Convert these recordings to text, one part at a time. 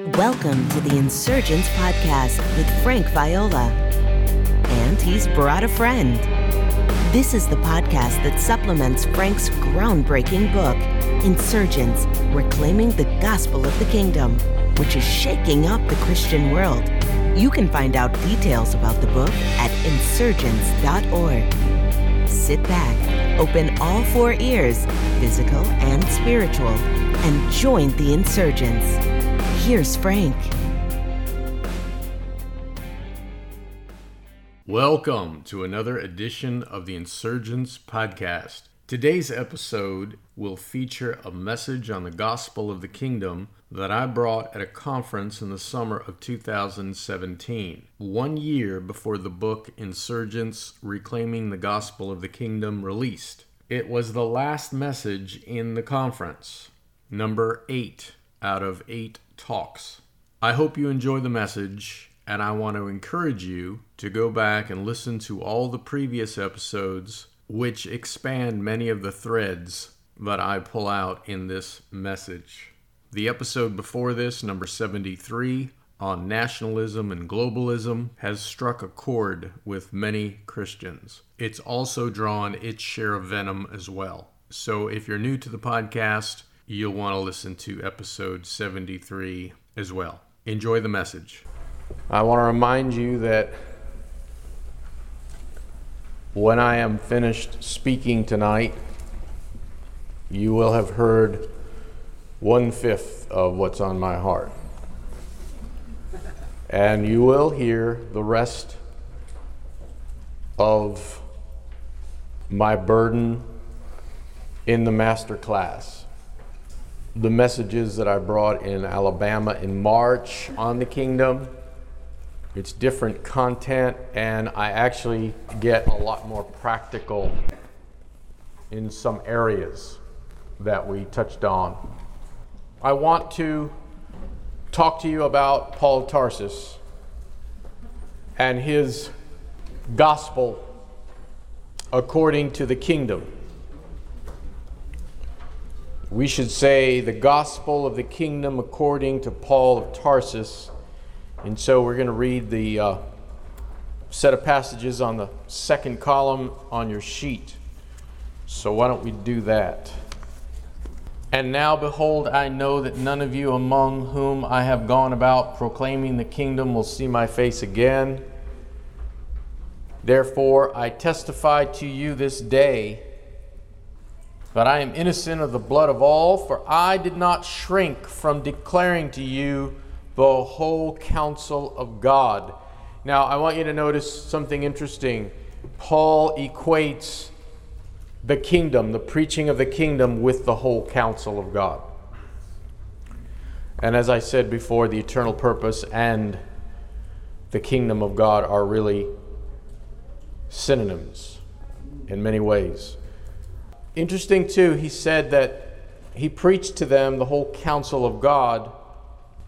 Welcome to the Insurgence Podcast with Frank Viola. And he's brought a friend. This is the podcast that supplements Frank's groundbreaking book, Insurgence Reclaiming the Gospel of the Kingdom, which is shaking up the Christian world. You can find out details about the book at insurgence.org. Sit back, open all four ears, physical and spiritual, and join the insurgents. Here's Frank. Welcome to another edition of the Insurgence Podcast. Today's episode will feature a message on the gospel of the kingdom that I brought at a conference in the summer of 2017, one year before the book Insurgence Reclaiming the Gospel of the Kingdom released. It was the last message in the conference, number eight out of eight talks. I hope you enjoy the message, and I want to encourage you to go back and listen to all the previous episodes, which expand many of the threads that I pull out in this message. The episode before this, number 73, on nationalism and globalism, has struck a chord with many Christians. It's also drawn its share of venom as well. So if you're new to the podcast, you'll want to listen to episode 73 as well. Enjoy the message. I want to remind you that when I am finished speaking tonight, you will have heard one fifth of what's on my heart. And you will hear the rest of my burden in the master class. The messages that I brought in Alabama in March on the kingdom. It's different content, and I actually get a lot more practical in some areas that we touched on. I want to talk to you about Paul Tarsus and his gospel according to the kingdom. We should say the gospel of the kingdom according to Paul of Tarsus. And so we're going to read the uh, set of passages on the second column on your sheet. So why don't we do that? And now, behold, I know that none of you among whom I have gone about proclaiming the kingdom will see my face again. Therefore, I testify to you this day that I am innocent of the blood of all, for I did not shrink from declaring to you the whole counsel of God. Now, I want you to notice something interesting. Paul equates the kingdom, the preaching of the kingdom, with the whole counsel of God. And as I said before, the eternal purpose and the kingdom of God are really synonyms in many ways. Interesting, too, he said that he preached to them the whole counsel of God.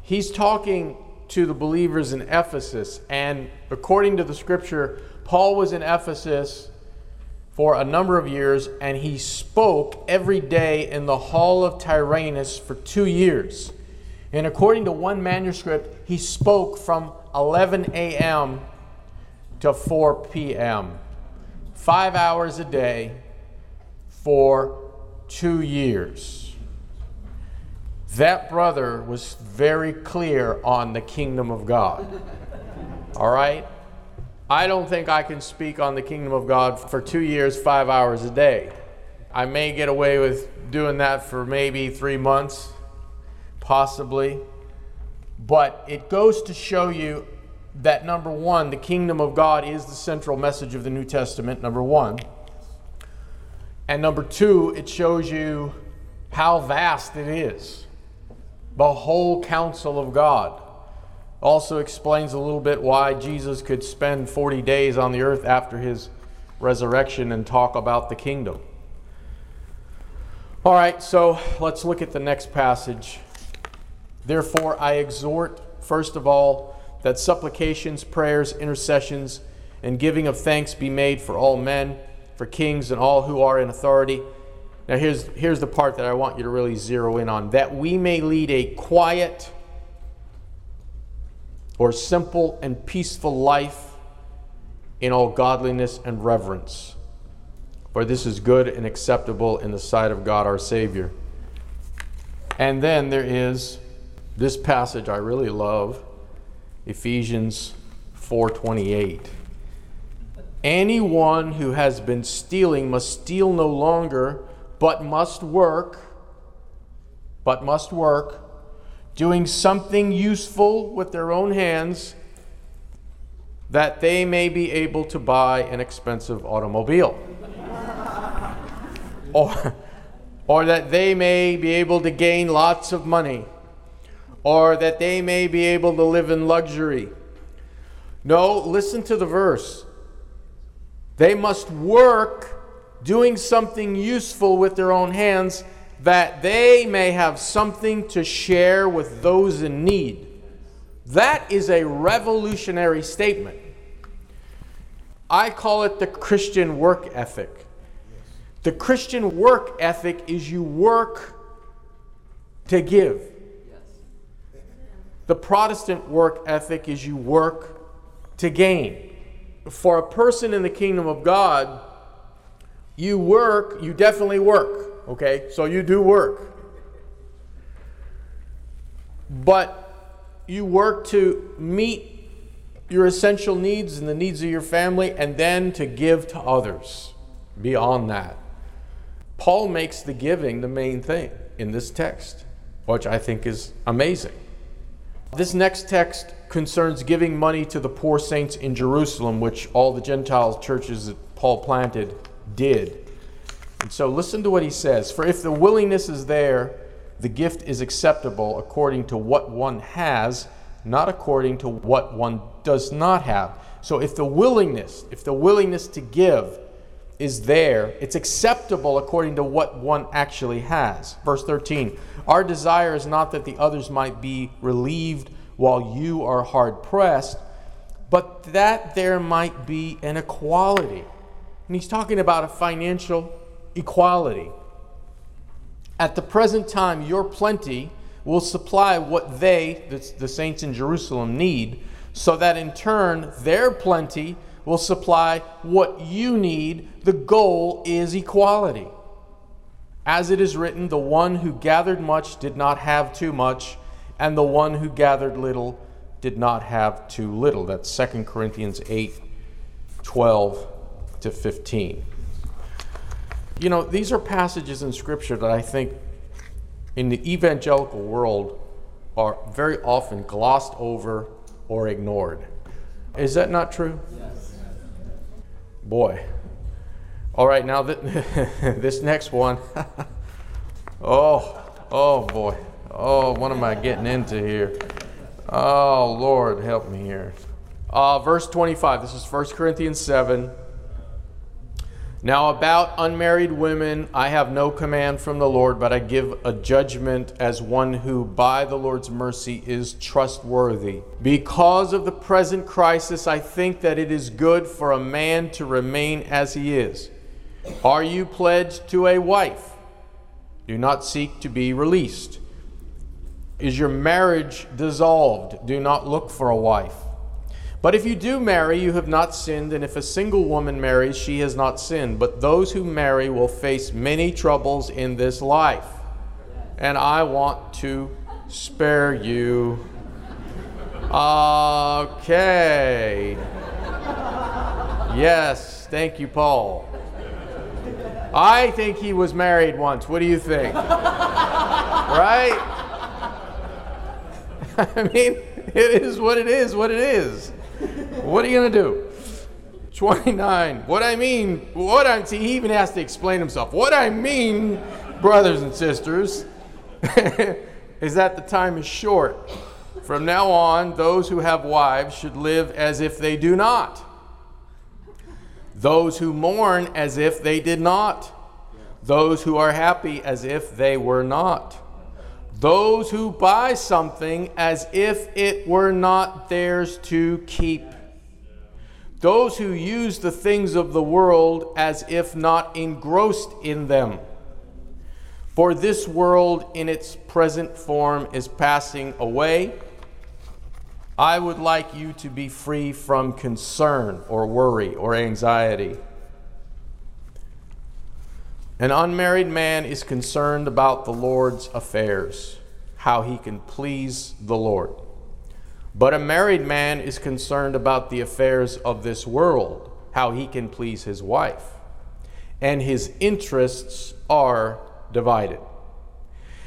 He's talking to the believers in Ephesus, and according to the scripture, Paul was in Ephesus for a number of years, and he spoke every day in the hall of Tyrannus for two years. And according to one manuscript, he spoke from 11 a.m. to 4 p.m., five hours a day for two years. That brother was very clear on the kingdom of God. All right? I don't think I can speak on the kingdom of God for two years, five hours a day. I may get away with doing that for maybe three months, possibly. But it goes to show you that number one, the kingdom of God is the central message of the New Testament, number one. And number two, it shows you how vast it is the whole counsel of God also explains a little bit why Jesus could spend 40 days on the earth after his resurrection and talk about the kingdom. All right, so let's look at the next passage. Therefore, I exhort, first of all, that supplications, prayers, intercessions, and giving of thanks be made for all men, for kings, and all who are in authority. Now, here's, here's the part that I want you to really zero in on that we may lead a quiet or simple and peaceful life in all godliness and reverence. For this is good and acceptable in the sight of God our Savior. And then there is this passage I really love, Ephesians 4:28. Anyone who has been stealing must steal no longer, but must work, but must work, doing something useful with their own hands, that they may be able to buy an expensive automobile. or, or that they may be able to gain lots of money, or that they may be able to live in luxury. No, listen to the verse. They must work doing something useful with their own hands that they may have something to share with those in need. That is a revolutionary statement. I call it the Christian work ethic. The Christian work ethic is you work to give. The Protestant work ethic is you work to gain for a person in the kingdom of God, you work, you definitely work, okay? So you do work. But you work to meet your essential needs and the needs of your family and then to give to others beyond that. Paul makes the giving the main thing in this text, which I think is amazing. This next text concerns giving money to the poor saints in Jerusalem, which all the Gentile churches that Paul planted did. And so listen to what he says For if the willingness is there, the gift is acceptable according to what one has, not according to what one does not have. So if the willingness, if the willingness to give is there, it's acceptable according to what one actually has. Verse 13 Our desire is not that the others might be relieved while you are hard pressed, but that there might be an equality. And he's talking about a financial equality. At the present time, your plenty will supply what they, the, saints in Jerusalem, need, so that in turn, their plenty will supply what you need. The goal is equality. As it is written, the one who gathered much did not have too much and the one who gathered little did not have too little. That's 2 Corinthians 8 12 to 15. You know, these are passages in Scripture that I think in the evangelical world are very often glossed over or ignored. Is that not true? Yes. Boy. All right, now th- this next one. oh, oh boy. Oh, what am I getting into here? Oh, Lord, help me here. Uh, verse 25, this is 1 Corinthians 7. Now, about unmarried women, I have no command from the Lord, but I give a judgment as one who, by the Lord's mercy, is trustworthy. Because of the present crisis, I think that it is good for a man to remain as he is. Are you pledged to a wife? Do not seek to be released. Is your marriage dissolved? Do not look for a wife. But if you do marry, you have not sinned, and if a single woman marries, she has not sinned. But those who marry will face many troubles in this life. And I want to spare you. Okay. Yes, thank you, Paul. I think he was married once. What do you think? right? I mean, it is what it is, what it is. What are you going to do? 29. What I mean, what I see, he even has to explain himself. What I mean, brothers and sisters, is that the time is short. From now on, those who have wives should live as if they do not. Those who mourn as if they did not. Those who are happy as if they were not those who buy something as if it were not theirs to keep. Those who use the things of the world as if not engrossed in them. For this world in its present form is passing away, I would like you to be free from concern or worry or anxiety. An unmarried man is concerned about the Lord's affairs, how he can please the Lord. But a married man is concerned about the affairs of this world, how he can please his wife. And his interests are divided.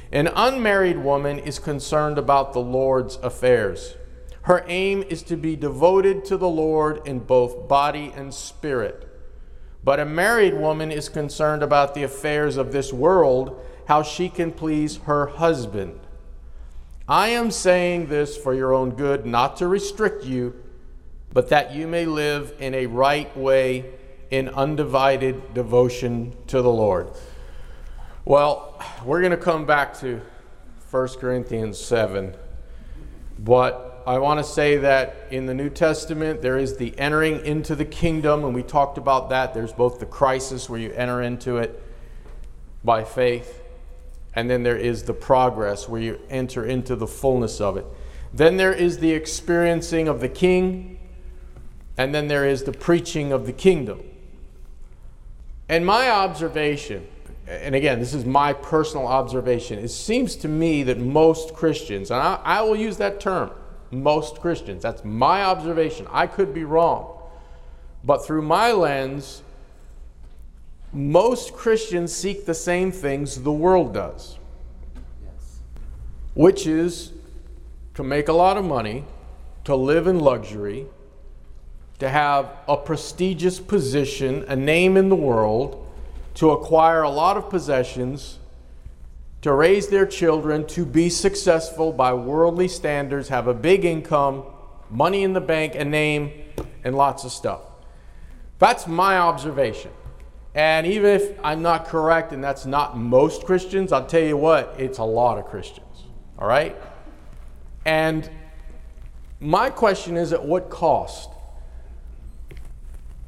An unmarried woman is concerned about the Lord's affairs. Her aim is to be devoted to the Lord in both body and spirit. But a married woman is concerned about the affairs of this world, how she can please her husband. I am saying this for your own good, not to restrict you, but that you may live in a right way in undivided devotion to the Lord. Well, we're going to come back to 1 Corinthians 7. But I want to say that in the New Testament, there is the entering into the kingdom, and we talked about that. There's both the crisis where you enter into it by faith, and then there is the progress where you enter into the fullness of it. Then there is the experiencing of the king, and then there is the preaching of the kingdom. And my observation and again, this is my personal observation, it seems to me that most Christians, and I, I, will use that term, most Christians, that's my observation. I could be wrong. But through my lens, most Christians seek the same things the world does, yes. which is to make a lot of money, to live in luxury, to have a prestigious position, a name in the world to acquire a lot of possessions, to raise their children, to be successful by worldly standards, have a big income, money in the bank, a name, and lots of stuff. That's my observation. And even if I'm not correct and that's not most Christians, I'll tell you what, it's a lot of Christians. All right? And my question is at what cost?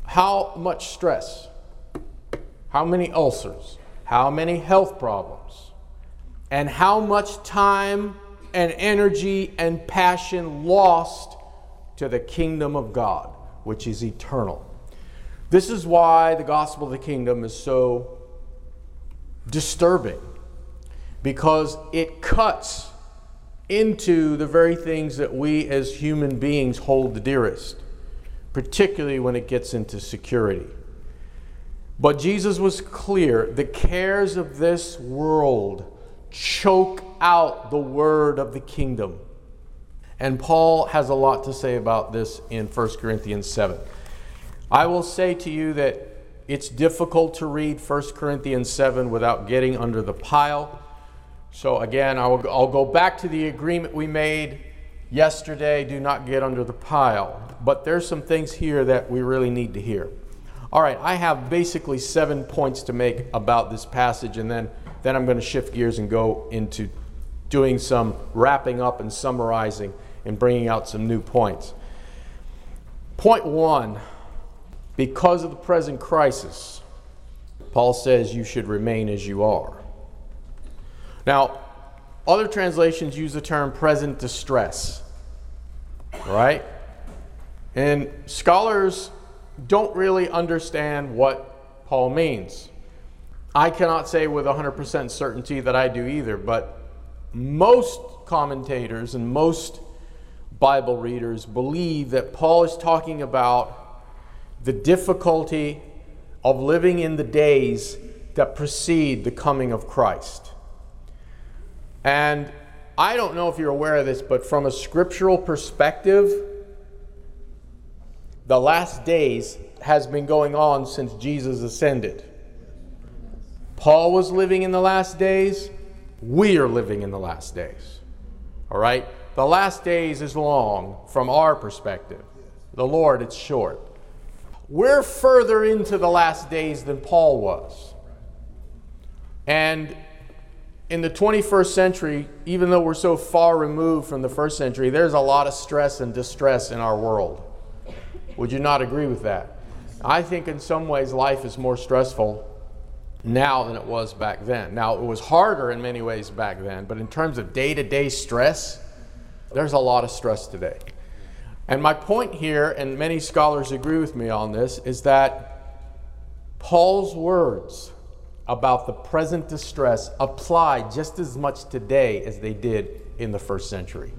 How much stress? how many ulcers, how many health problems, and how much time and energy and passion lost to the kingdom of God, which is eternal. This is why the gospel of the kingdom is so disturbing, because it cuts into the very things that we as human beings hold the dearest, particularly when it gets into security. But Jesus was clear the cares of this world choke out the word of the kingdom. And Paul has a lot to say about this in 1 Corinthians 7. I will say to you that it's difficult to read 1 Corinthians 7 without getting under the pile. So, again, I will, I'll go back to the agreement we made yesterday do not get under the pile. But there's some things here that we really need to hear. All right, I have basically seven points to make about this passage, and then, then I'm going to shift gears and go into doing some wrapping up and summarizing and bringing out some new points. Point one because of the present crisis, Paul says you should remain as you are. Now, other translations use the term present distress, right? And scholars don't really understand what Paul means. I cannot say with 100% certainty that I do either, but most commentators and most Bible readers believe that Paul is talking about the difficulty of living in the days that precede the coming of Christ. And I don't know if you're aware of this, but from a scriptural perspective, the last days has been going on since Jesus ascended. Paul was living in the last days. We are living in the last days. All right? The last days is long from our perspective. The Lord, it's short. We're further into the last days than Paul was. And in the 21st century, even though we're so far removed from the first century, there's a lot of stress and distress in our world. Would you not agree with that? I think in some ways life is more stressful now than it was back then. Now, it was harder in many ways back then, but in terms of day to day stress, there's a lot of stress today. And my point here, and many scholars agree with me on this, is that Paul's words about the present distress apply just as much today as they did in the first century.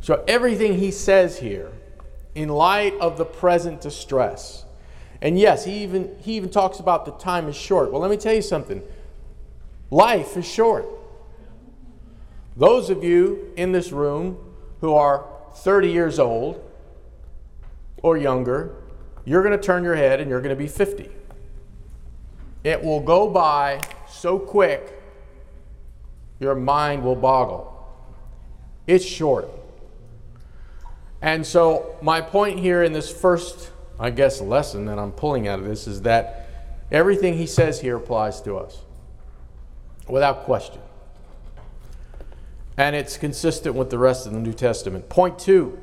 So everything he says here, in light of the present distress, and yes, he even he even talks about the time is short. Well, let me tell you something. Life is short. Those of you in this room who are 30 years old or younger, you're going to turn your head and you're going to be 50. It will go by so quick, your mind will boggle. It's short. And so, my point here in this first, I guess, lesson that I'm pulling out of this is that everything he says here applies to us without question. And it's consistent with the rest of the New Testament. Point two,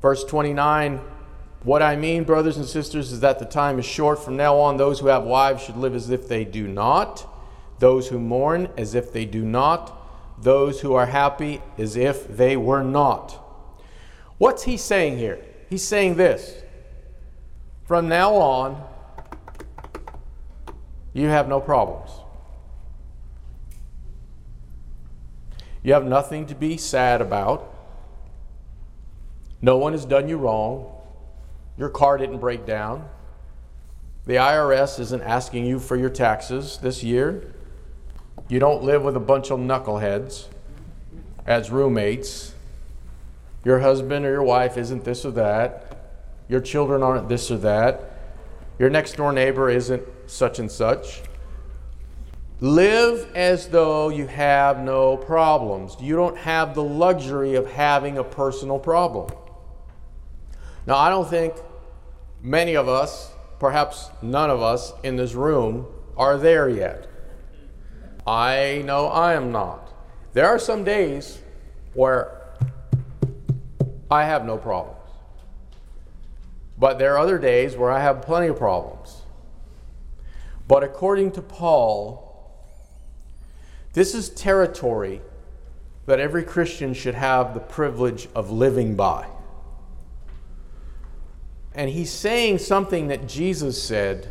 verse 29 What I mean, brothers and sisters, is that the time is short. From now on, those who have wives should live as if they do not, those who mourn as if they do not, those who are happy as if they were not. What's he saying here? He's saying this From now on, you have no problems. You have nothing to be sad about. No one has done you wrong. Your car didn't break down. The IRS isn't asking you for your taxes this year. You don't live with a bunch of knuckleheads as roommates. Your husband or your wife isn't this or that. Your children aren't this or that. Your next door neighbor isn't such and such. Live as though you have no problems. You don't have the luxury of having a personal problem. Now, I don't think many of us, perhaps none of us in this room, are there yet. I know I am not. There are some days where I have no problems. But there are other days where I have plenty of problems. But according to Paul, this is territory that every Christian should have the privilege of living by. And he's saying something that Jesus said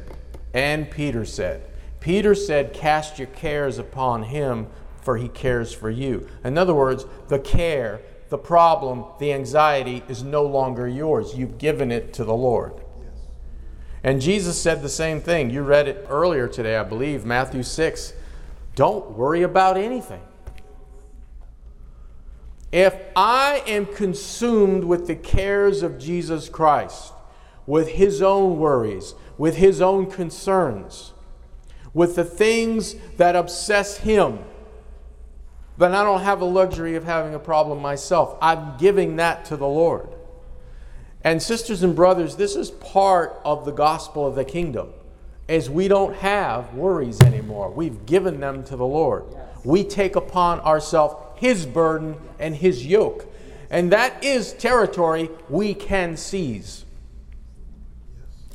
and Peter said. Peter said, Cast your cares upon him, for he cares for you. In other words, the care, the problem, the anxiety is no longer yours. You've given it to the Lord. And Jesus said the same thing. You read it earlier today, I believe, Matthew 6. Don't worry about anything. If I am consumed with the cares of Jesus Christ, with his own worries, with his own concerns, with the things that obsess him, then I don't have the luxury of having a problem myself. I'm giving that to the Lord. And, sisters and brothers, this is part of the gospel of the kingdom As we don't have worries anymore. We've given them to the Lord. We take upon ourselves His burden and His yoke. And that is territory we can seize.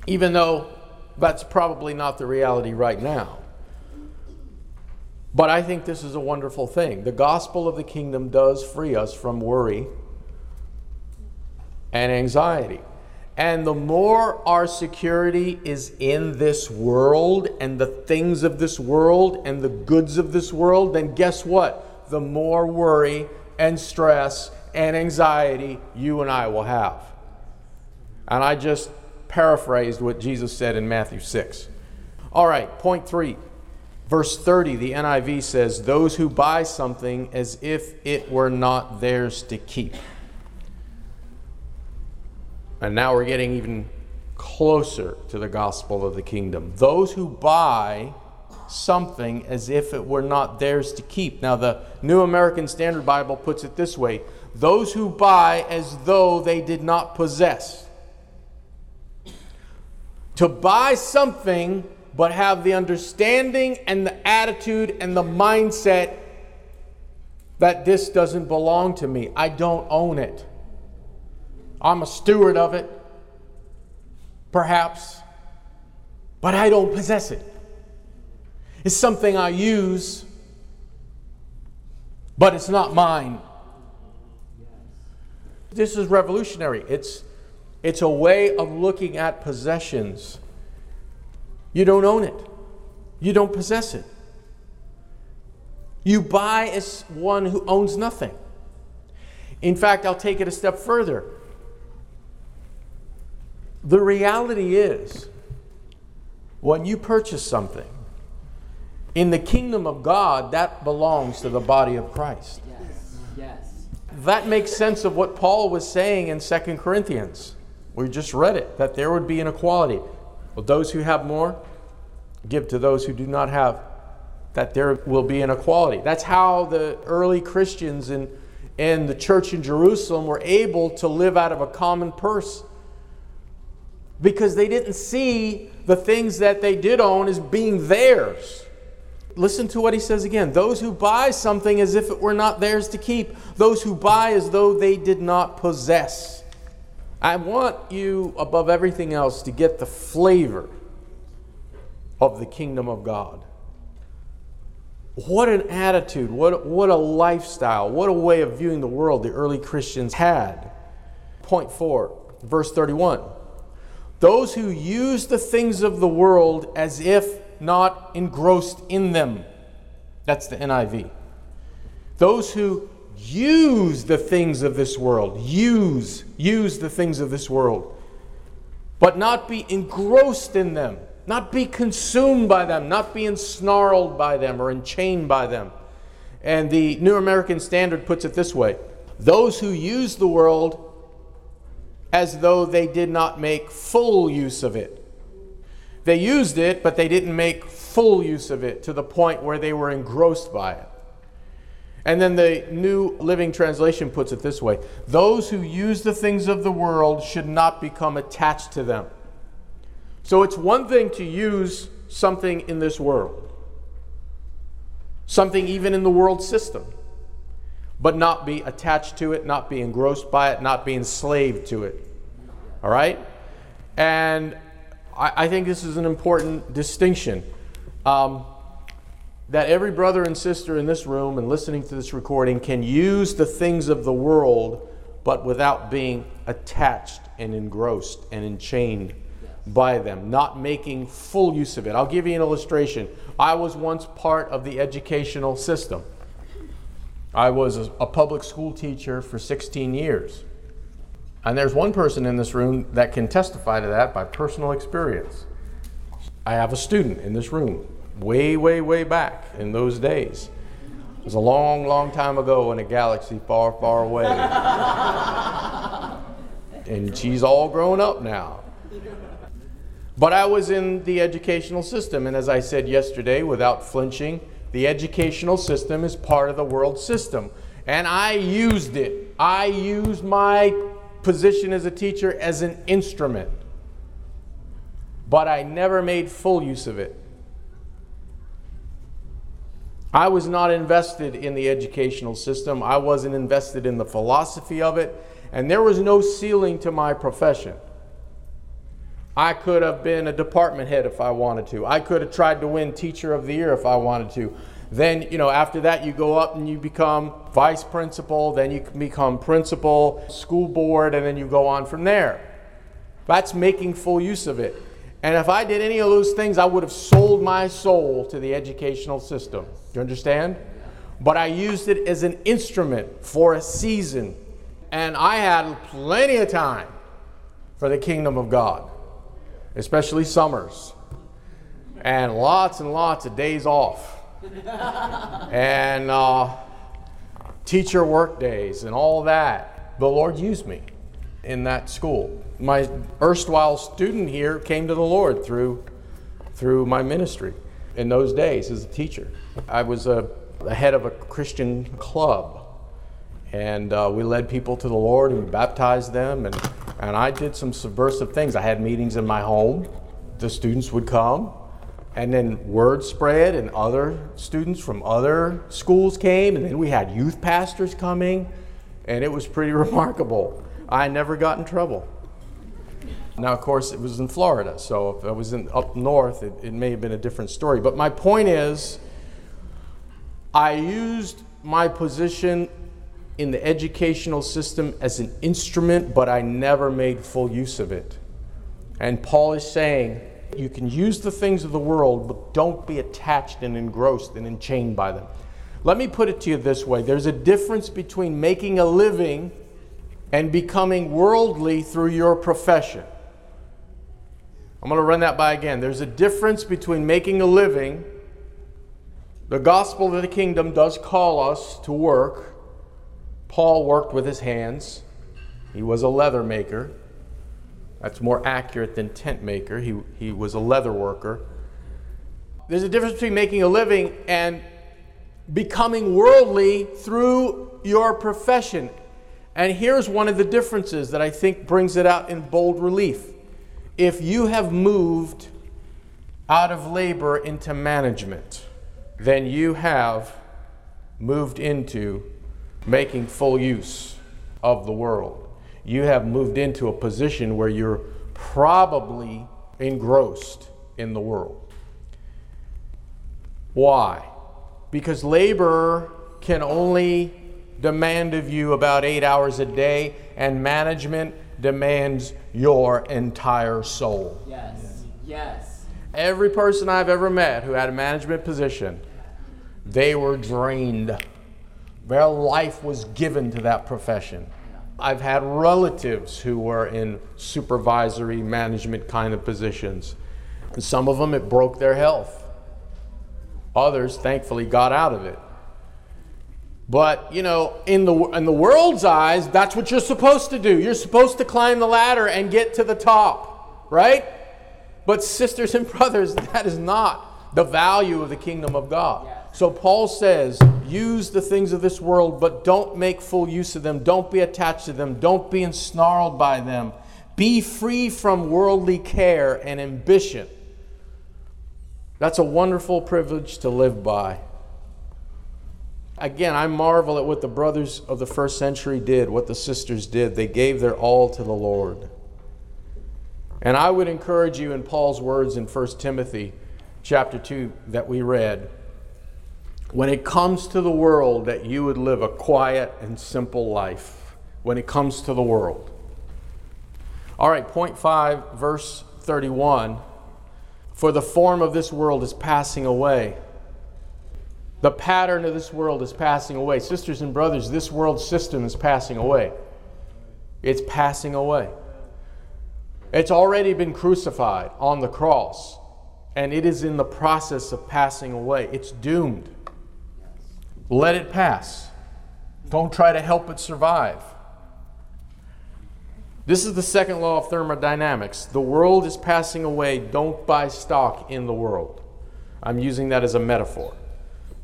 Even though that's probably not the reality right now. But I think this is a wonderful thing. The gospel of the kingdom does free us from worry and anxiety. And the more our security is in this world and the things of this world and the goods of this world, then guess what? The more worry and stress and anxiety you and I will have. And I just paraphrased what Jesus said in Matthew 6. All right, point three. Verse 30, the NIV says, Those who buy something as if it were not theirs to keep. And now we're getting even closer to the gospel of the kingdom. Those who buy something as if it were not theirs to keep. Now, the New American Standard Bible puts it this way those who buy as though they did not possess. To buy something, but have the understanding and the attitude and the mindset that this doesn't belong to me. I don't own it. I'm a steward of it, perhaps, but I don't possess it. It's something I use, but it's not mine. This is revolutionary. It's, it's a way of looking at possessions. You don't own it, you don't possess it. You buy as one who owns nothing. In fact, I'll take it a step further. The reality is, when you purchase something, in the kingdom of God, that belongs to the body of Christ. Yes. Yes. That makes sense of what Paul was saying in 2 Corinthians. We just read it, that there would be inequality. Well, those who have more, give to those who do not have, that there will be inequality. That's how the early Christians in, in the church in Jerusalem were able to live out of a common purse because they didn't see the things that they did own as being theirs. Listen to what he says again. Those who buy something as if it were not theirs to keep, those who buy as though they did not possess. I want you, above everything else, to get the flavor of the kingdom of God. What an attitude, what, what a lifestyle, what a way of viewing the world the early Christians had. Point four, verse 31. Those who use the things of the world as if not engrossed in them. That's the NIV. Those who use the things of this world, use, use the things of this world, but not be engrossed in them, not be consumed by them, not be ensnarled by them or enchained by them. And the New American Standard puts it this way those who use the world as though they did not make full use of it. They used it, but they didn't make full use of it to the point where they were engrossed by it. And then the New Living Translation puts it this way Those who use the things of the world should not become attached to them. So it's one thing to use something in this world, something even in the world system, but not be attached to it, not be engrossed by it, not be enslaved to it. All right? And I, I think this is an important distinction. Um, that every brother and sister in this room and listening to this recording can use the things of the world, but without being attached and engrossed and enchained by them, not making full use of it. I'll give you an illustration. I was once part of the educational system. I was a, public school teacher for 16 years. And there's one person in this room that can testify to that by personal experience. I have a student in this room, way, way, way back in those days. It was a long, long time ago in a galaxy far, far away. and she's all grown up now. But I was in the educational system, and as I said yesterday, without flinching, the educational system is part of the world system. And I used it. I used my position as a teacher as an instrument, but I never made full use of it. I was not invested in the educational system, I wasn't invested in the philosophy of it, and there was no ceiling to my profession. I could have been a department head if I wanted to. I could have tried to win Teacher of the Year if I wanted to. Then, you know, after that, you go up and you become vice principal, then you can become principal, school board, and then you go on from there. That's making full use of it. And if I did any of those things, I would have sold my soul to the educational system. Do you understand? But I used it as an instrument for a season. And I had plenty of time for the kingdom of God, especially summers, and lots and lots of days off and uh, teacher work days and all that. The Lord used me in that school. My erstwhile student here came to the Lord through, through my ministry in those days as a teacher. I was a, the head of a Christian club. And uh, we led people to the Lord and baptized them. And, and I did some subversive things. I had meetings in my home. The students would come and then word spread and other students from other schools came and then we had youth pastors coming and it was pretty remarkable i never got in trouble now of course it was in florida so if i was in, up north it, it may have been a different story but my point is i used my position in the educational system as an instrument, but I never made full use of it. And Paul is saying, you can use the things of the world, but don't be attached and engrossed and enchained by them. Let me put it to you this way there's a difference between making a living and becoming worldly through your profession. I'm going to run that by again. There's a difference between making a living. The gospel of the kingdom does call us to work. Paul worked with his hands, he was a leather maker. That's more accurate than tent maker. He, he was a leather worker. There's a difference between making a living and becoming worldly through your profession. And here's one of the differences that I think brings it out in bold relief. If you have moved out of labor into management, then you have moved into making full use of the world. You have moved into a position where you're probably engrossed in the world. Why? Because labor can only demand of you about eight hours a day, and management demands your entire soul. Yes. Yes. Every person I've ever met who had a management position, they were drained. Their life was given to that profession. I've had relatives who were in supervisory management kind of positions. And some of them, it broke their health. Others, thankfully, got out of it. But, you know, in the, in the world's eyes, that's what you're supposed to do. You're supposed to climb the ladder and get to the top, right? But, sisters and brothers, that is not the value of the kingdom of God. So, Paul says, use the things of this world, but don't make full use of them. Don't be attached to them. Don't be ensnarled by them. Be free from worldly care and ambition. That's a wonderful privilege to live by again, I marvel at what the brothers of the first century did, what the sisters did. They gave their all to the Lord. And I would encourage you in Paul's words in 1 Timothy chapter 2 that we read, when it comes to the world, that you would live a quiet and simple life when it comes to the world. All right, point 5, verse 31. For the form of this world is passing away the pattern of this world is passing away. Sisters and brothers, this world system is passing away. It's passing away. It's already been crucified on the cross, and it is in the process of passing away. It's doomed. Let it pass. Don't try to help it survive. This is the second law of thermodynamics. The world is passing away. Don't buy stock in the world. I'm using that as a metaphor.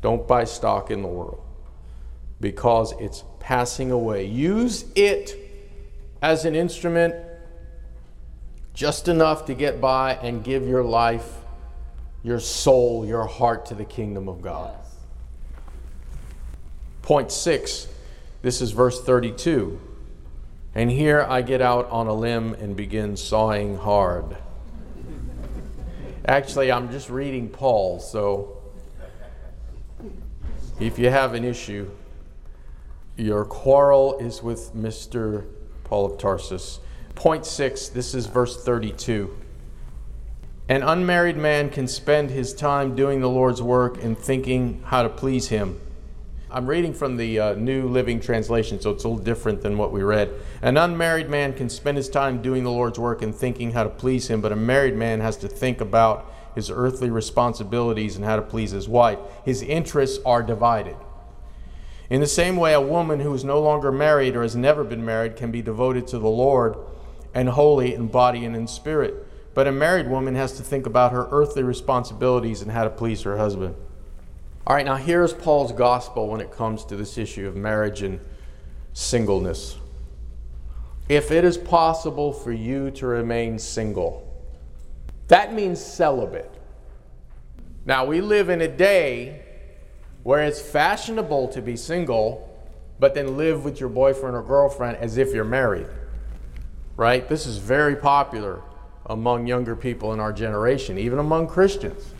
Don't buy stock in the world because it's passing away. Use it as an instrument just enough to get by and give your life, your soul, your heart to the kingdom of God. Yes. Point six, this is verse 32. And here I get out on a limb and begin sawing hard. Actually, I'm just reading Paul, so if you have an issue, your quarrel is with Mr. Paul of Tarsus. Point six, this is verse 32. An unmarried man can spend his time doing the Lord's work and thinking how to please him. I'm reading from the uh, New Living Translation, so it's a little different than what we read. An unmarried man can spend his time doing the Lord's work and thinking how to please him, but a married man has to think about his earthly responsibilities, and how to please his wife. His interests are divided. In the same way, a woman who is no longer married or has never been married can be devoted to the Lord and holy in body and in spirit. But a married woman has to think about her earthly responsibilities and how to please her husband. All right, now here's Paul's gospel when it comes to this issue of marriage and singleness. If it is possible for you to remain single, that means celibate. Now, we live in a day where it's fashionable to be single, but then live with your boyfriend or girlfriend as if you're married. Right? This is very popular among younger people in our generation, even among Christians.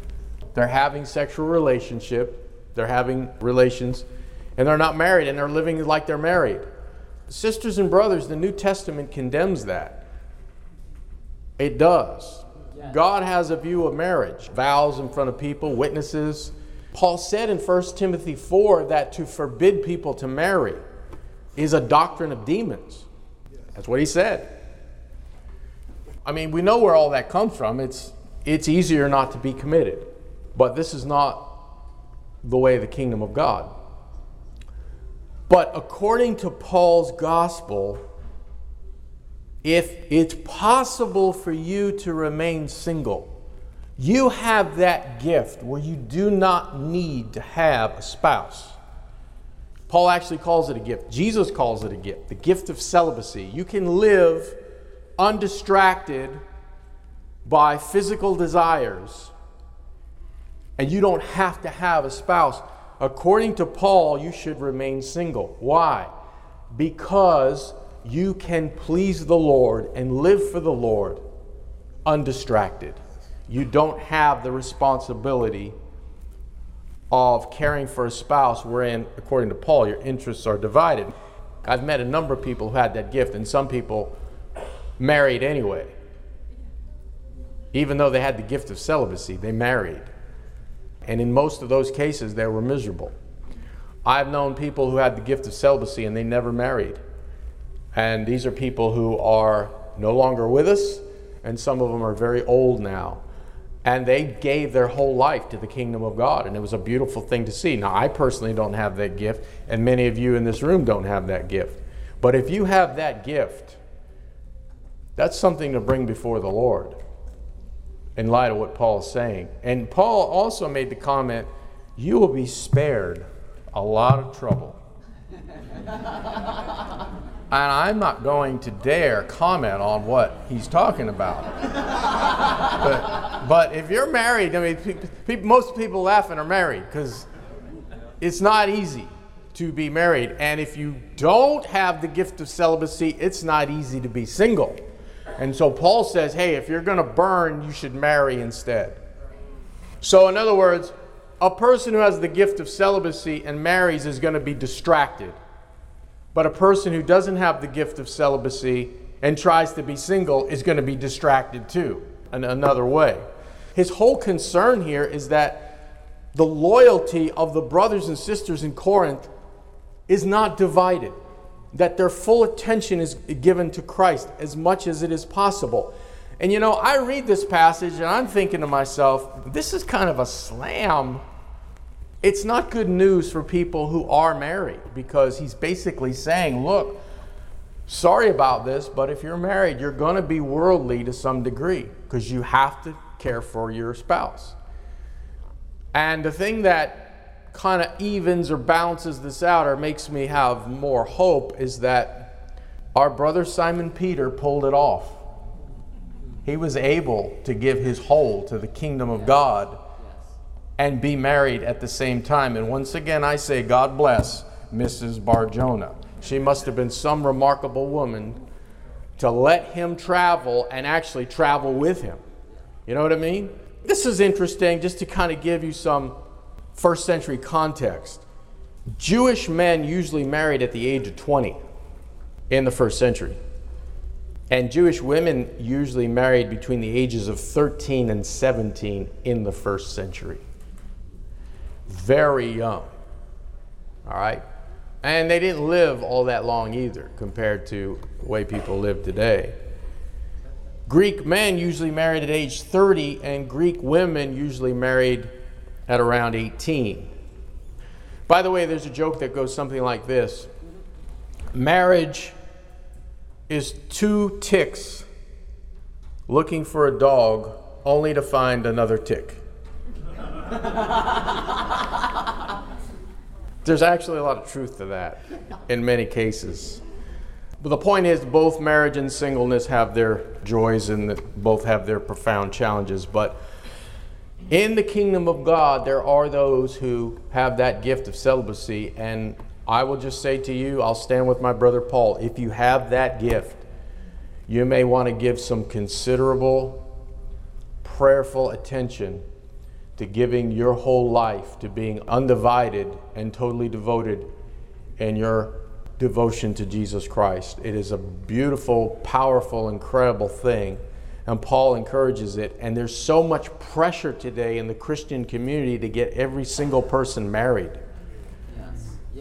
They're having sexual relationship, they're having relations, and they're not married and they're living like they're married. Sisters and brothers, the New Testament condemns that. It does. God has a view of marriage, vows in front of people, witnesses. Paul said in 1 Timothy 4 that to forbid people to marry is a doctrine of demons. That's what he said. I mean, we know where all that comes from. It's, it's easier not to be committed. But this is not the way of the kingdom of God. But according to Paul's gospel, if it's possible for you to remain single, you have that gift where you do not need to have a spouse. Paul actually calls it a gift. Jesus calls it a gift, the gift of celibacy. You can live undistracted by physical desires, and you don't have to have a spouse. According to Paul, you should remain single. Why? Because you can please the Lord and live for the Lord undistracted. You don't have the responsibility of caring for a spouse wherein, according to Paul, your interests are divided. I've met a number of people who had that gift, and some people married anyway. Even though they had the gift of celibacy, they married. And in most of those cases, they were miserable. I've known people who had the gift of celibacy and they never married. And these are people who are no longer with us, and some of them are very old now and they gave their whole life to the kingdom of God. And it was a beautiful thing to see. Now, I personally don't have that gift, and many of you in this room don't have that gift. But if you have that gift, that's something to bring before the Lord in light of what Paul is saying. And Paul also made the comment you will be spared a lot of trouble. and I'm not going to dare comment on what he's talking about. but, but if you're married, I mean, pe- most people laughing are married because it's not easy to be married. And if you don't have the gift of celibacy, it's not easy to be single. And so Paul says, hey, if you're going to burn, you should marry instead. So, in other words, a person who has the gift of celibacy and marries is going to be distracted but a person who doesn't have the gift of celibacy and tries to be single is going to be distracted too, in another way. His whole concern here is that the loyalty of the brothers and sisters in Corinth is not divided, that their full attention is given to Christ as much as it is possible. And you know, I read this passage and I'm thinking to myself, this is kind of a slam it's not good news for people who are married because he's basically saying, look, sorry about this, but if you're married, you're going to be worldly to some degree because you have to care for your spouse. And the thing that kind of evens or balances this out or makes me have more hope is that our brother Simon Peter pulled it off. He was able to give his whole to the kingdom of God and be married at the same time. And once again, I say, God bless Mrs. Barjona. She must have been some remarkable woman to let him travel and actually travel with him. You know what I mean? This is interesting just to kind of give you some first century context. Jewish men usually married at the age of 20 in the first century. And Jewish women usually married between the ages of 13 and 17 in the first century very young. All right? And they didn't live all that long either compared to the way people live today. Greek men usually married at age 30, and Greek women usually married at around 18. By the way, there's a joke that goes something like this Marriage is two ticks looking for a dog only to find another tick. There's actually a lot of truth to that in many cases. But the point is, both marriage and singleness have their joys and both have their profound challenges. But in the kingdom of God, there are those who have that gift of celibacy. And I will just say to you, I'll stand with my brother Paul. If you have that gift, you may want to give some considerable, prayerful attention to giving your whole life to being undivided and totally devoted in your devotion to Jesus Christ. It is a beautiful, powerful, incredible thing. And Paul encourages it. And there's so much pressure today in the Christian community to get every single person married.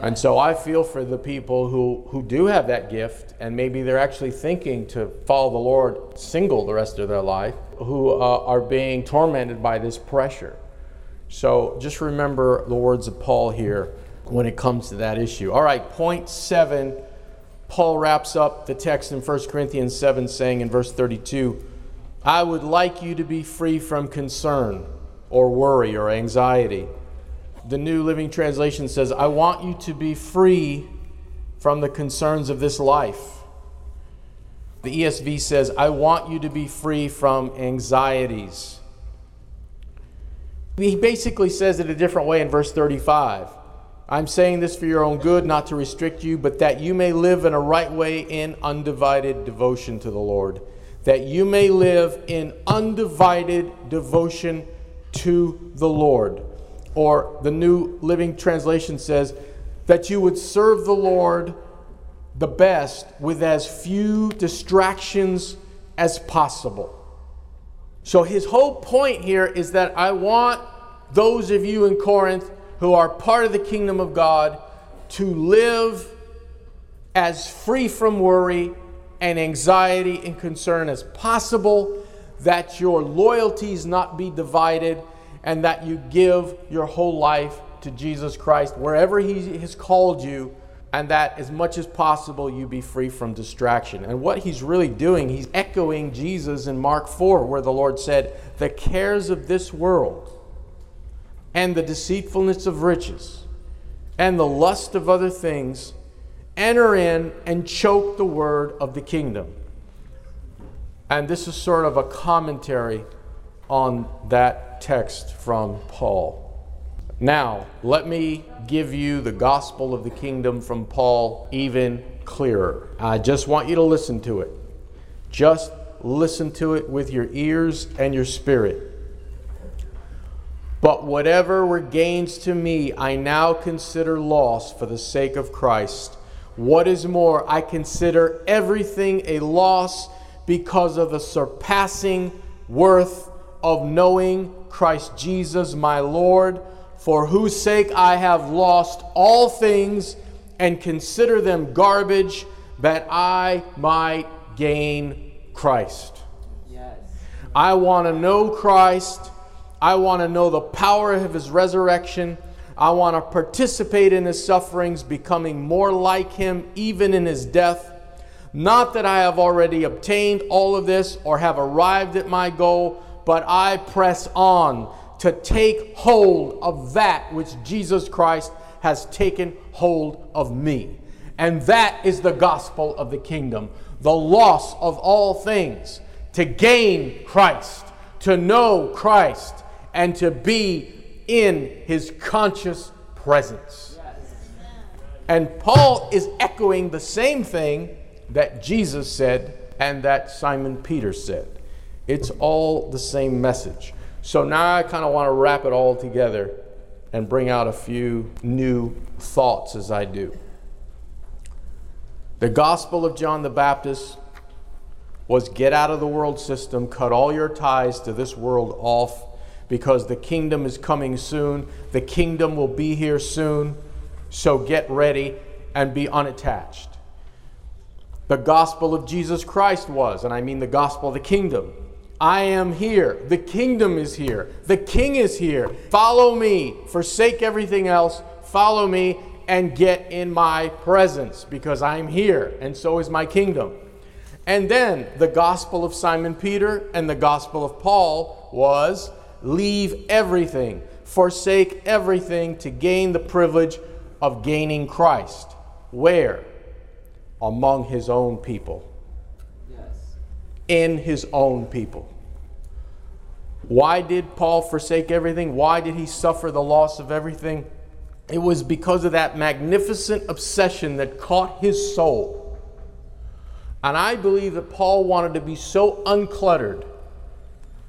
And so I feel for the people who, who do have that gift, and maybe they're actually thinking to follow the Lord single the rest of their life, who uh, are being tormented by this pressure. So just remember the words of Paul here when it comes to that issue. All right, point seven. Paul wraps up the text in 1 Corinthians 7, saying in verse 32 I would like you to be free from concern or worry or anxiety the New Living Translation says, I want you to be free from the concerns of this life. The ESV says, I want you to be free from anxieties. He basically says it a different way in verse 35. I'm saying this for your own good, not to restrict you, but that you may live in a right way in undivided devotion to the Lord. That you may live in undivided devotion to the Lord or the New Living Translation says, that you would serve the Lord the best with as few distractions as possible. So his whole point here is that I want those of you in Corinth who are part of the kingdom of God to live as free from worry and anxiety and concern as possible, that your loyalties not be divided and that you give your whole life to Jesus Christ wherever He has called you, and that as much as possible you be free from distraction. And what He's really doing, He's echoing Jesus in Mark 4, where the Lord said, The cares of this world and the deceitfulness of riches and the lust of other things enter in and choke the word of the kingdom. And this is sort of a commentary on that text from Paul. Now, let me give you the gospel of the kingdom from Paul even clearer. I just want you to listen to it. Just listen to it with your ears and your spirit. But whatever were gains to me, I now consider loss for the sake of Christ. What is more, I consider everything a loss because of the surpassing worth of knowing Christ Jesus my Lord, for whose sake I have lost all things and consider them garbage, that I might gain Christ. Yes. I want to know Christ. I want to know the power of his resurrection. I want to participate in his sufferings, becoming more like him even in his death. Not that I have already obtained all of this or have arrived at my goal but I press on to take hold of that which Jesus Christ has taken hold of me. And that is the gospel of the kingdom the loss of all things, to gain Christ, to know Christ, and to be in his conscious presence. And Paul is echoing the same thing that Jesus said and that Simon Peter said. It's all the same message. So now I kind of want to wrap it all together and bring out a few new thoughts as I do. The gospel of John the Baptist was get out of the world system, cut all your ties to this world off because the kingdom is coming soon. The kingdom will be here soon. So get ready and be unattached. The gospel of Jesus Christ was, and I mean the gospel of the kingdom, I am here. The kingdom is here. The king is here. Follow me. Forsake everything else. Follow me and get in my presence because I'm here and so is my kingdom. And then the gospel of Simon Peter and the gospel of Paul was leave everything, forsake everything to gain the privilege of gaining Christ. Where? Among his own people in his own people. Why did Paul forsake everything? Why did he suffer the loss of everything? It was because of that magnificent obsession that caught his soul. And I believe that Paul wanted to be so uncluttered,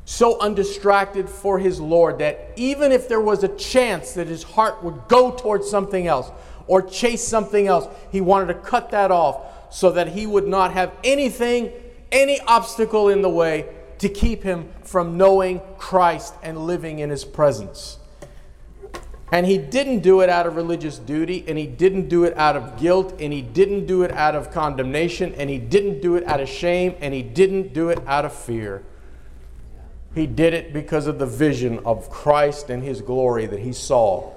so undistracted for his Lord, that even if there was a chance that his heart would go towards something else, or chase something else. He wanted to cut that off so that he would not have anything, any obstacle in the way to keep him from knowing Christ and living in his presence. And he didn't do it out of religious duty, and he didn't do it out of guilt, and he didn't do it out of condemnation, and he didn't do it out of shame, and he didn't do it out of fear. He did it because of the vision of Christ and his glory that he saw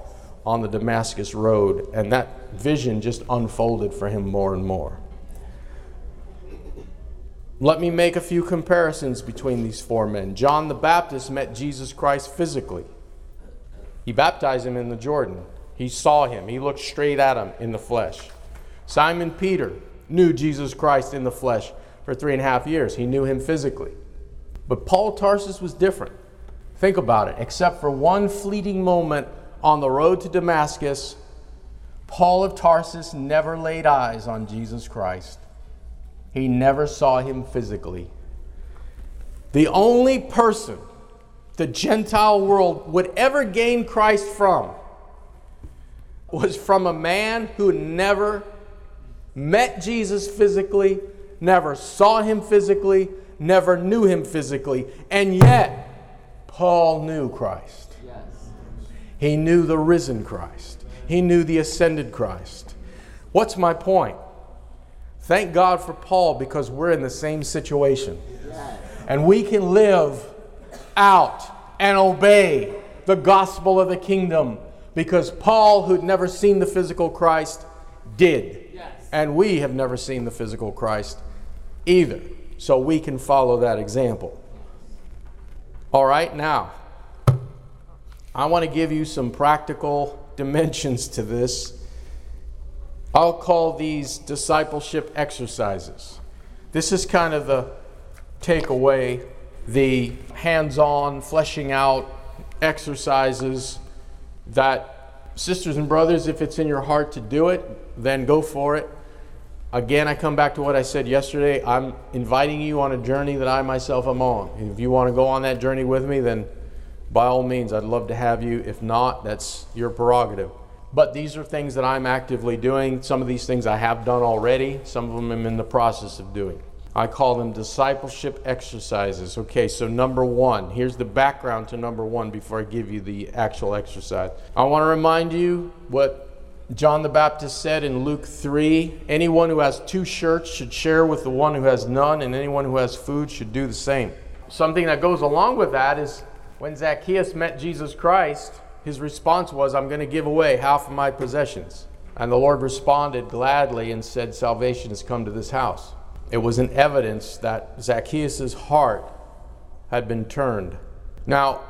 on the Damascus road, and that vision just unfolded for him more and more. Let me make a few comparisons between these four men. John the Baptist met Jesus Christ physically. He baptized him in the Jordan. He saw him, he looked straight at him in the flesh. Simon Peter knew Jesus Christ in the flesh for three and a half years. He knew him physically. But Paul Tarsus was different. Think about it. Except for one fleeting moment on the road to Damascus, Paul of Tarsus never laid eyes on Jesus Christ. He never saw him physically. The only person the Gentile world would ever gain Christ from was from a man who never met Jesus physically, never saw him physically, never knew him physically, and yet Paul knew Christ. Yes. He knew the risen Christ, he knew the ascended Christ. What's my point? Thank God for Paul because we're in the same situation. And we can live out and obey the gospel of the kingdom because Paul, who'd never seen the physical Christ, did. And we have never seen the physical Christ either. So we can follow that example. All right, now, I want to give you some practical dimensions to this. I'll call these discipleship exercises. This is kind of the takeaway the hands on, fleshing out exercises that, sisters and brothers, if it's in your heart to do it, then go for it. Again, I come back to what I said yesterday. I'm inviting you on a journey that I myself am on. If you want to go on that journey with me, then by all means, I'd love to have you. If not, that's your prerogative. But these are things that I'm actively doing. Some of these things I have done already, some of them I'm in the process of doing. I call them discipleship exercises. Okay, so number one, here's the background to number one before I give you the actual exercise. I want to remind you what John the Baptist said in Luke 3 anyone who has two shirts should share with the one who has none, and anyone who has food should do the same. Something that goes along with that is when Zacchaeus met Jesus Christ, his response was, I'm going to give away half of my possessions. And the Lord responded gladly and said, Salvation has come to this house. It was an evidence that Zacchaeus' heart had been turned. Now,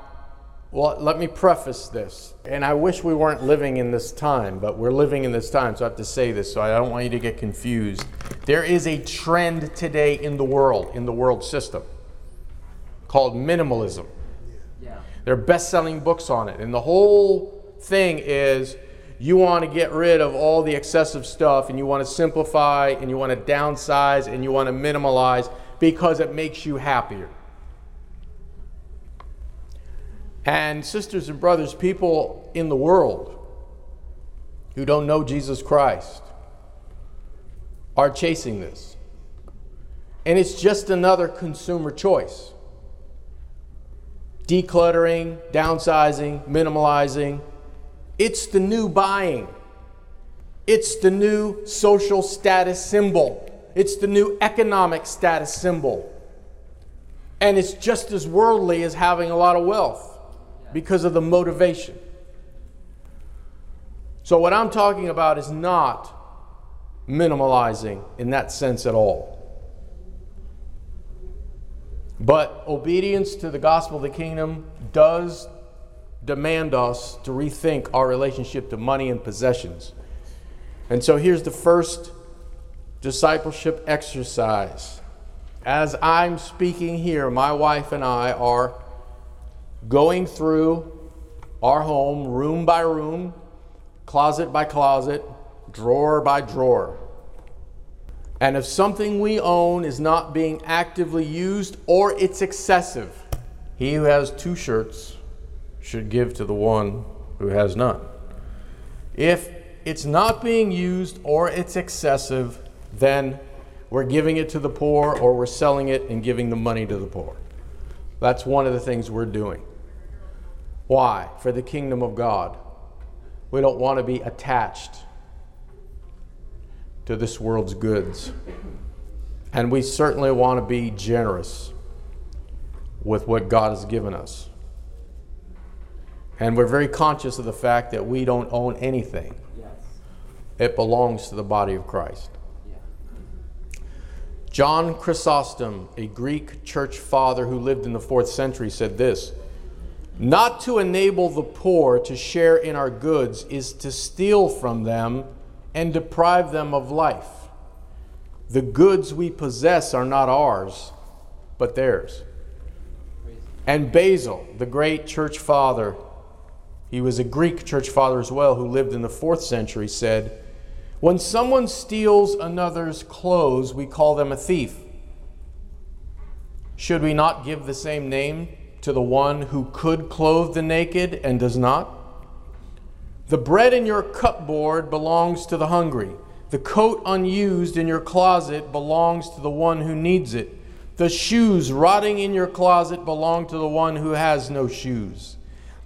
well, let me preface this. And I wish we weren't living in this time, but we're living in this time, so I have to say this, so I don't want you to get confused. There is a trend today in the world, in the world system, called minimalism. Are best selling books on it. And the whole thing is you want to get rid of all the excessive stuff and you want to simplify and you want to downsize and you want to minimalize because it makes you happier. And, sisters and brothers, people in the world who don't know Jesus Christ are chasing this. And it's just another consumer choice. Decluttering, downsizing, minimalizing, it's the new buying. It's the new social status symbol. It's the new economic status symbol. And it's just as worldly as having a lot of wealth because of the motivation. So, what I'm talking about is not minimalizing in that sense at all. But obedience to the gospel of the kingdom does demand us to rethink our relationship to money and possessions. And so here's the first discipleship exercise. As I'm speaking here, my wife and I are going through our home room by room, closet by closet, drawer by drawer. And if something we own is not being actively used or it's excessive, he who has two shirts should give to the one who has none. If it's not being used or it's excessive, then we're giving it to the poor or we're selling it and giving the money to the poor. That's one of the things we're doing. Why? For the kingdom of God. We don't want to be attached to this world's goods. And we certainly want to be generous with what God has given us. And we're very conscious of the fact that we don't own anything, yes. it belongs to the body of Christ. John Chrysostom, a Greek church father who lived in the fourth century, said this Not to enable the poor to share in our goods is to steal from them and deprive them of life. The goods we possess are not ours, but theirs. And Basil, the great church father, he was a Greek church father as well who lived in the fourth century, said, when someone steals another's clothes, we call them a thief. Should we not give the same name to the one who could clothe the naked and does not? The bread in your cupboard belongs to the hungry. The coat unused in your closet belongs to the one who needs it. The shoes rotting in your closet belong to the one who has no shoes.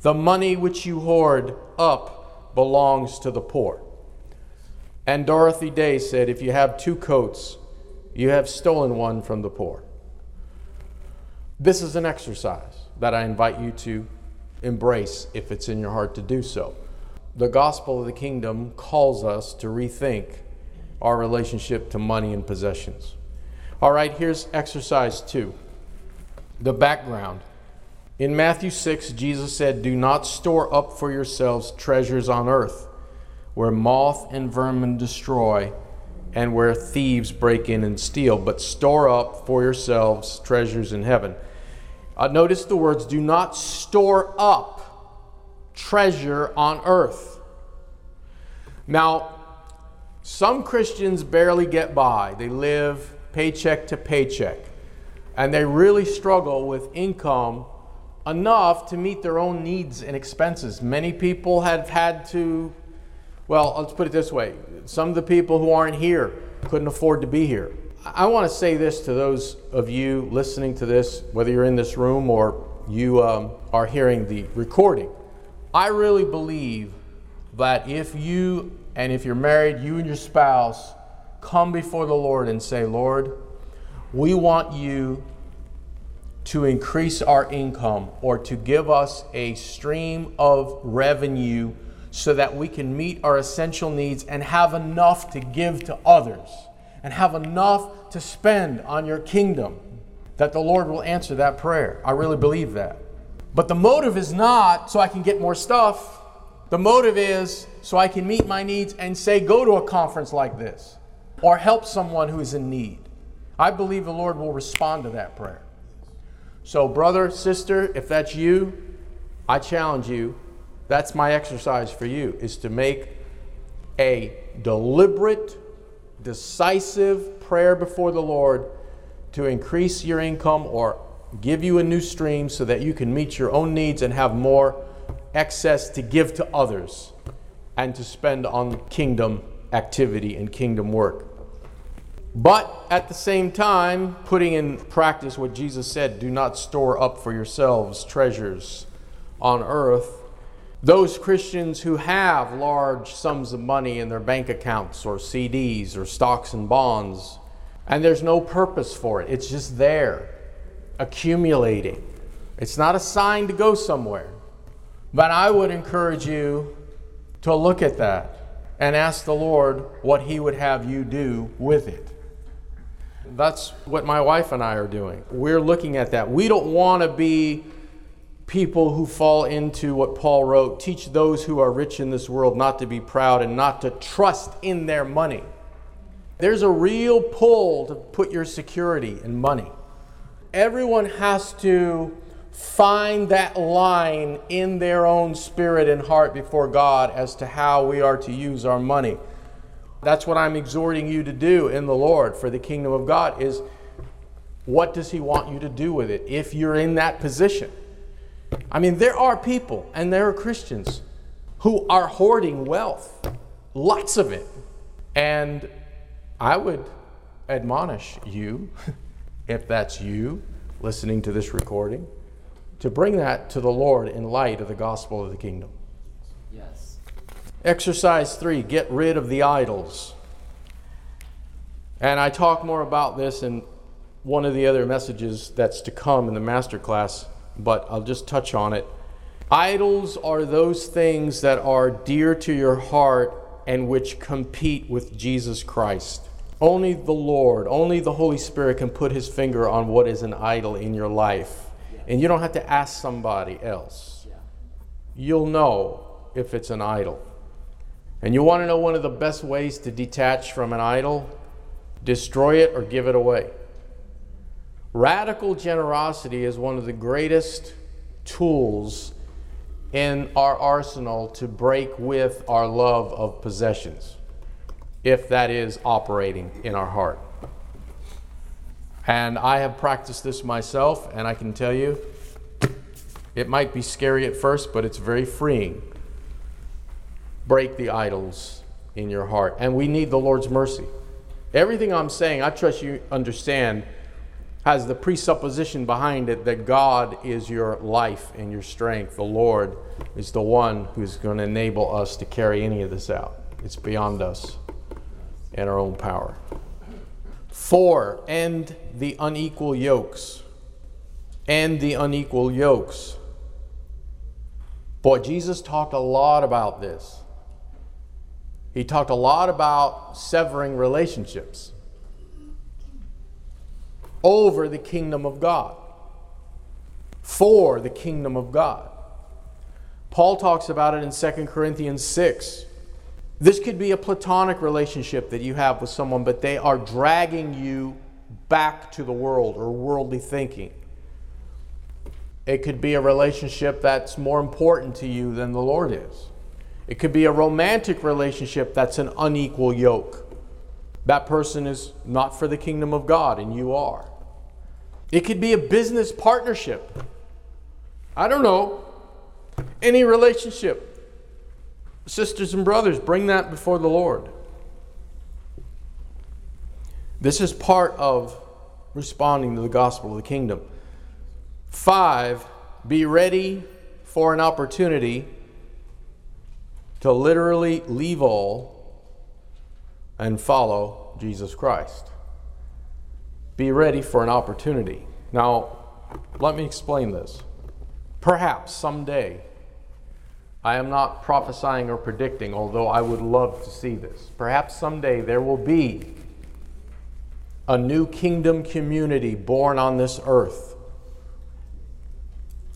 The money which you hoard up belongs to the poor. And Dorothy Day said, If you have two coats, you have stolen one from the poor. This is an exercise that I invite you to embrace if it's in your heart to do so. The gospel of the kingdom calls us to rethink our relationship to money and possessions. All right, here's exercise two the background. In Matthew 6, Jesus said, Do not store up for yourselves treasures on earth where moth and vermin destroy, and where thieves break in and steal, but store up for yourselves treasures in heaven. Uh, notice the words do not store up treasure on earth. Now, some Christians barely get by, they live paycheck to paycheck, and they really struggle with income enough to meet their own needs and expenses. Many people have had to well, let's put it this way some of the people who aren't here couldn't afford to be here. I want to say this to those of you listening to this, whether you're in this room or you um, are hearing the recording. I really believe that if you and if you're married, you and your spouse come before the Lord and say, Lord, we want you to increase our income or to give us a stream of revenue so that we can meet our essential needs and have enough to give to others and have enough to spend on your kingdom, that the Lord will answer that prayer. I really believe that. But the motive is not so I can get more stuff. The motive is so I can meet my needs and say, go to a conference like this or help someone who is in need. I believe the Lord will respond to that prayer. So, brother, sister, if that's you, I challenge you that's my exercise for you is to make a deliberate, decisive prayer before the Lord to increase your income or give you a new stream so that you can meet your own needs and have more excess to give to others and to spend on kingdom activity and kingdom work. But at the same time, putting in practice what Jesus said do not store up for yourselves treasures on earth. Those Christians who have large sums of money in their bank accounts or CDs or stocks and bonds, and there's no purpose for it, it's just there, accumulating. It's not a sign to go somewhere. But I would encourage you to look at that and ask the Lord what He would have you do with it. That's what my wife and I are doing. We're looking at that. We don't want to be people who fall into what Paul wrote teach those who are rich in this world not to be proud and not to trust in their money. There's a real pull to put your security in money. Everyone has to find that line in their own spirit and heart before God as to how we are to use our money. That's what I'm exhorting you to do in the Lord for the kingdom of God is what does he want you to do with it if you're in that position? I mean, there are people, and there are Christians, who are hoarding wealth. lots of it. And I would admonish you, if that's you listening to this recording, to bring that to the Lord in light of the gospel of the kingdom. Yes. Exercise three get rid of the idols. And I talk more about this in one of the other messages that's to come in the master class, but I'll just touch on it. Idols are those things that are dear to your heart and which compete with Jesus Christ. Only the Lord, only the Holy Spirit can put his finger on what is an idol in your life. And you don't have to ask somebody else. You'll know if it's an idol. And you want to know one of the best ways to detach from an idol? Destroy it or give it away. Radical generosity is one of the greatest tools in our arsenal to break with our love of possessions, if that is operating in our heart. And I have practiced this myself, and I can tell you it might be scary at first, but it's very freeing. Break the idols in your heart. And we need the Lord's mercy. Everything I'm saying, I trust you understand, has the presupposition behind it that God is your life and your strength. The Lord is the one who's going to enable us to carry any of this out. It's beyond us and our own power. Four, end the unequal yokes. End the unequal yokes. Boy, Jesus talked a lot about this. He talked a lot about severing relationships over the kingdom of God, for the kingdom of God. Paul talks about it in 2 Corinthians 6. This could be a platonic relationship that you have with someone, but they are dragging you back to the world or worldly thinking. It could be a relationship that's more important to you than the Lord is. It could be a romantic relationship that's an unequal yoke. That person is not for the kingdom of God, and you are. It could be a business partnership. I don't know. Any relationship. Sisters and brothers, bring that before the Lord. This is part of responding to the gospel of the kingdom. Five, be ready for an opportunity to literally leave all and follow Jesus Christ. Be ready for an opportunity. Now, let me explain this. Perhaps someday I am not prophesying or predicting, although I would love to see this. Perhaps someday there will be a new kingdom community born on this earth,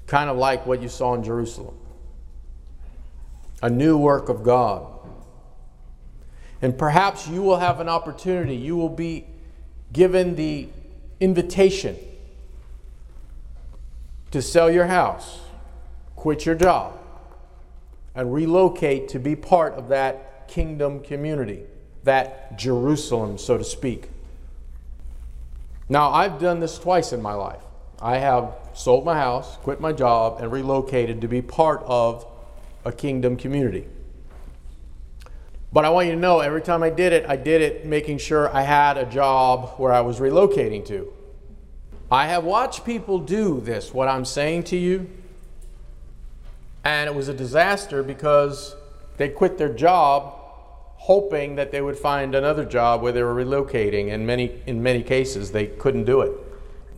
kind of like what you saw in Jerusalem. A new work of God. And perhaps you will have an opportunity, you will be given the invitation to sell your house, quit your job and relocate to be part of that kingdom community, that Jerusalem, so to speak. Now, I've done this twice in my life. I have sold my house, quit my job, and relocated to be part of a kingdom community. But I want you to know every time I did it, I did it making sure I had a job where I was relocating to. I have watched people do this, what I'm saying to you, and it was a disaster because they quit their job hoping that they would find another job where they were relocating. And many in many cases they couldn't do it.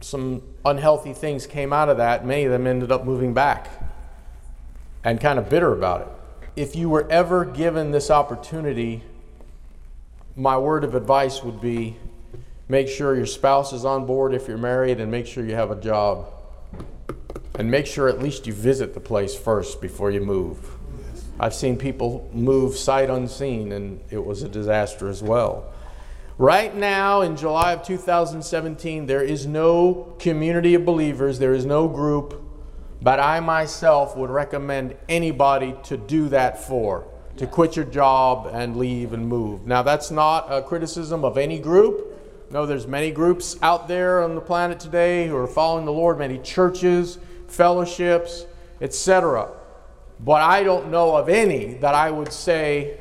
Some unhealthy things came out of that. Many of them ended up moving back and kind of bitter about it. If you were ever given this opportunity my word of advice would be make sure your spouse is on board if you're married and make sure you have a job and make sure at least you visit the place first before you move. I've seen people move sight unseen, and it was a disaster as well. Right now, in July of 2017, there is no community of believers, there is no group, but I myself would recommend anybody to do that for, to quit your job and leave and move. Now, that's not a criticism of any group. No, there's many groups out there on the planet today who are following the Lord, many churches fellowships, etc. But I don't know of any that I would say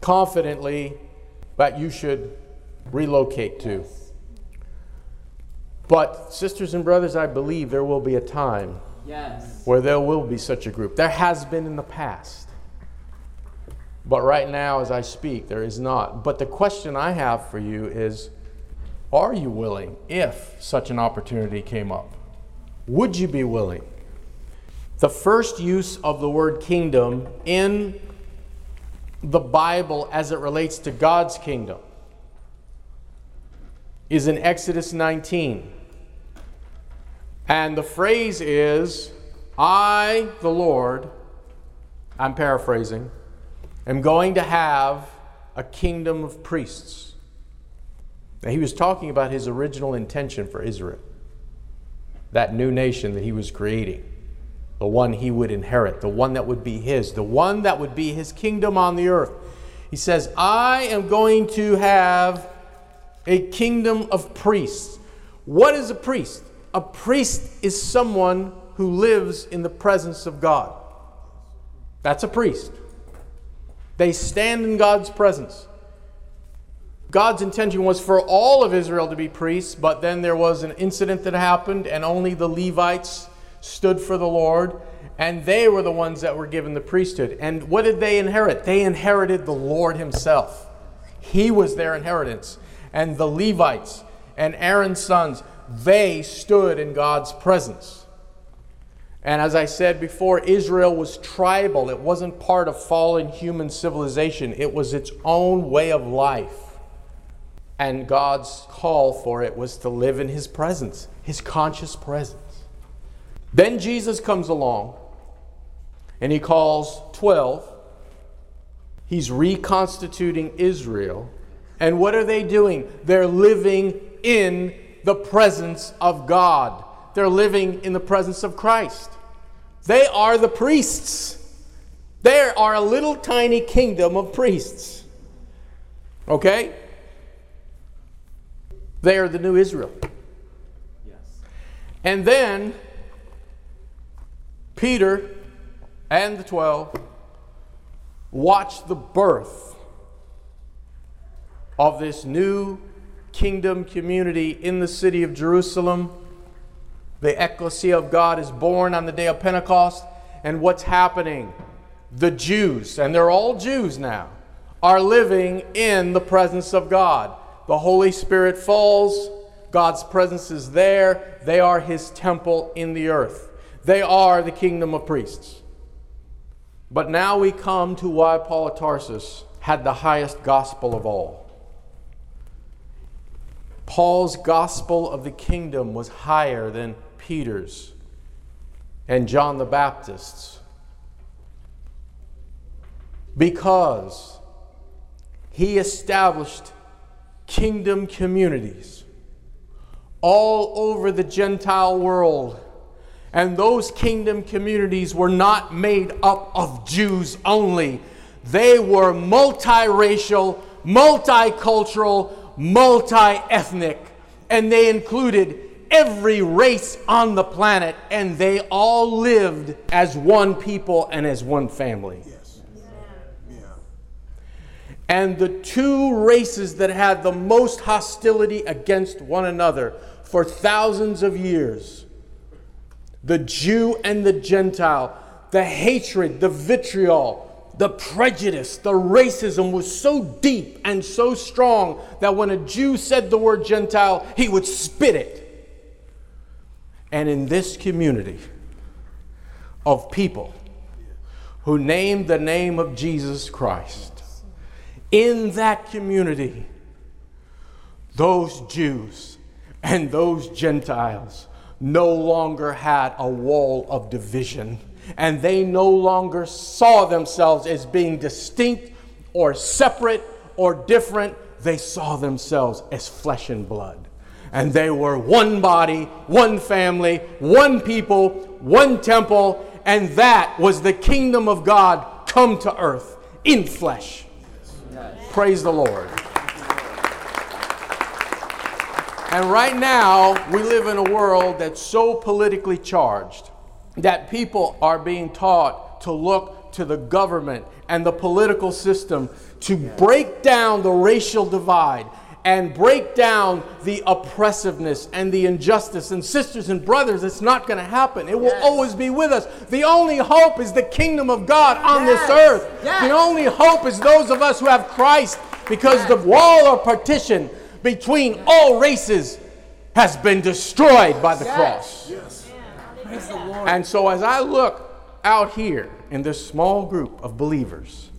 confidently that you should relocate to. But, sisters and brothers, I believe there will be a time yes. where there will be such a group. There has been in the past. But right now, as I speak, there is not. But the question I have for you is are you willing if such an opportunity came up? Would you be willing? The first use of the word kingdom in the Bible as it relates to God's kingdom is in Exodus 19. And the phrase is, I, the Lord, I'm paraphrasing, am going to have a kingdom of priests. Now, he was talking about his original intention for Israel, that new nation that he was creating, the one he would inherit, the one that would be his, the one that would be his kingdom on the earth. He says, I am going to have a kingdom of priests. What is a priest? A priest is someone who lives in the presence of God. That's a priest. They stand in God's presence. God's intention was for all of Israel to be priests, but then there was an incident that happened, and only the Levites stood for the Lord, and they were the ones that were given the priesthood. And what did they inherit? They inherited the Lord Himself. He was their inheritance. And the Levites and Aaron's sons, they stood in God's presence. And as I said before, Israel was tribal. It wasn't part of fallen human civilization, it was its own way of life. And God's call for it was to live in His presence, His conscious presence. Then Jesus comes along and He calls 12. He's reconstituting Israel. And what are they doing? They're living in the presence of God. They're living in the presence of Christ. They are the priests. They are a little tiny kingdom of priests. Okay? They are the new Israel. Yes. And then Peter and the 12 watch the birth of this new kingdom community in the city of Jerusalem. The ecclesia of God is born on the day of Pentecost. And what's happening? The Jews, and they're all Jews now, are living in the presence of God. The Holy Spirit falls, God's presence is there. They are His temple in the earth, they are the kingdom of priests. But now we come to why Paul of Tarsus had the highest gospel of all. Paul's gospel of the kingdom was higher than Peter's and John the Baptist's because he established kingdom communities all over the Gentile world. And those kingdom communities were not made up of Jews only, they were multiracial, multicultural, multi ethnic, and they included every race on the planet, and they all lived as one people and as one family. And the two races that had the most hostility against one another for thousands of years the Jew and the Gentile, the hatred, the vitriol, the prejudice, the racism was so deep and so strong that when a Jew said the word Gentile, he would spit it. And in this community of people who named the name of Jesus Christ, in that community, those Jews and those Gentiles no longer had a wall of division and they no longer saw themselves as being distinct or separate or different. They saw themselves as flesh and blood. And they were one body, one family, one people, one temple, and that was the kingdom of God come to earth in flesh. Praise the Lord. And right now, we live in a world that's so politically charged that people are being taught to look to the government and the political system to break down the racial divide and break down the oppressiveness and the injustice. And sisters and brothers, it's not going to happen. It will Yes. always be with us. The only hope is the kingdom of God on this earth. Yes. The only hope is those of us who have Christ because the wall or partition between all races has been destroyed by the Yes. cross. Praise the And so as I look out here in this small group of believers,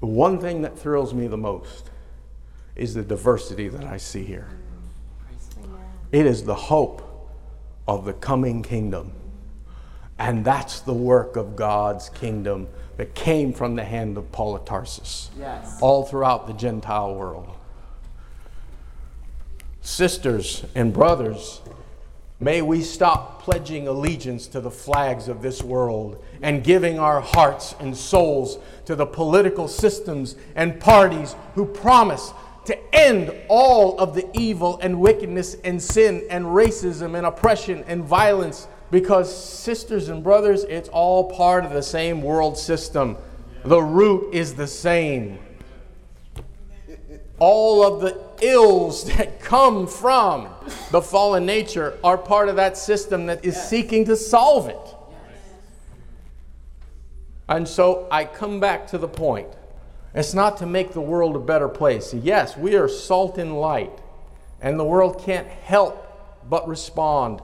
the one thing that thrills me the most is the diversity that I see here. It is the hope of the coming kingdom. And that's the work of God's kingdom that came from the hand of Paul of Tarsus Yes. all throughout the Gentile world. Sisters and brothers, may we stop pledging allegiance to the flags of this world and giving our hearts and souls to the political systems and parties who promise to end all of the evil and wickedness and sin and racism and oppression and violence because, sisters and brothers, it's all part of the same world system. The root is the same all of the ills that come from the fallen nature are part of that system that is seeking to solve it. And so I come back to the point. It's not to make the world a better place. Yes, we are salt and light, and the world can't help but respond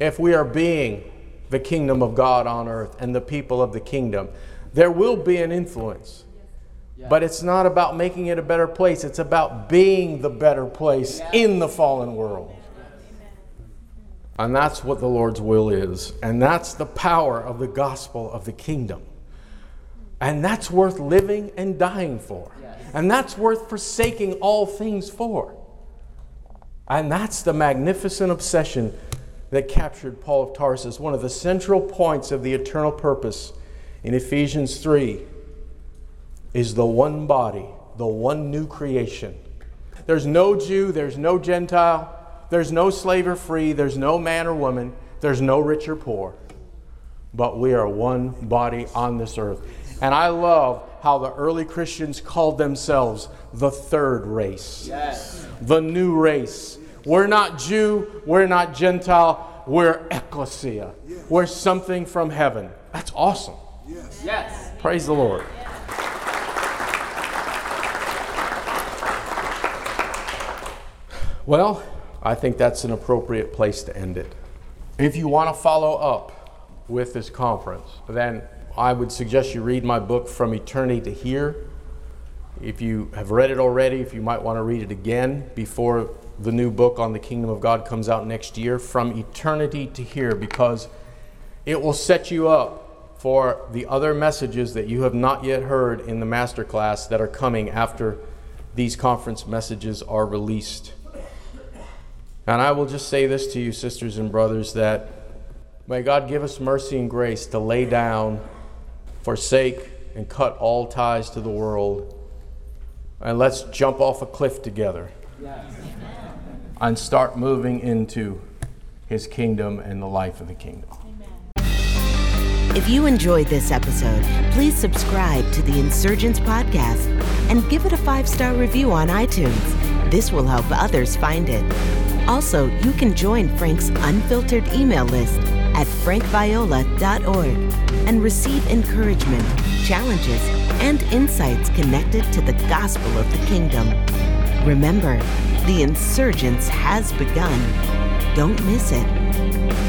if we are being the kingdom of God on earth and the people of the kingdom. There will be an influence. But it's not about making it a better place. It's about being the better place in the fallen world. And that's what the Lord's will is. And that's the power of the gospel of the kingdom. And that's worth living and dying for. And that's worth forsaking all things for. And that's the magnificent obsession that captured Paul of Tarsus, one of the central points of the eternal purpose in Ephesians 3 is the one body, the one new creation. There's no Jew, there's no Gentile, there's no slave or free, there's no man or woman, there's no rich or poor. But we are one body on this earth. And I love how the early Christians called themselves the third race, Yes. the new race. We're not Jew, we're not Gentile, we're ecclesia. We're something from heaven. That's awesome. Yes. Praise the Lord. Well, I think that's an appropriate place to end it. If you want to follow up with this conference, then I would suggest you read my book, From Eternity to Here. If you have read it already, if you might want to read it again before the new book on the Kingdom of God comes out next year, From Eternity to Here, because it will set you up for the other messages that you have not yet heard in the masterclass that are coming after these conference messages are released. And I will just say this to you, sisters and brothers, that may God give us mercy and grace to lay down, forsake, and cut all ties to the world. And let's jump off a cliff together Yes. and start moving into his kingdom and the life of the kingdom. If you enjoyed this episode, please subscribe to the Insurgence Podcast and give it a five star review on iTunes. This will help others find it. Also, you can join Frank's unfiltered email list at frankviola.org and receive encouragement, challenges, and insights connected to the gospel of the kingdom. Remember, the insurgence has begun. Don't miss it.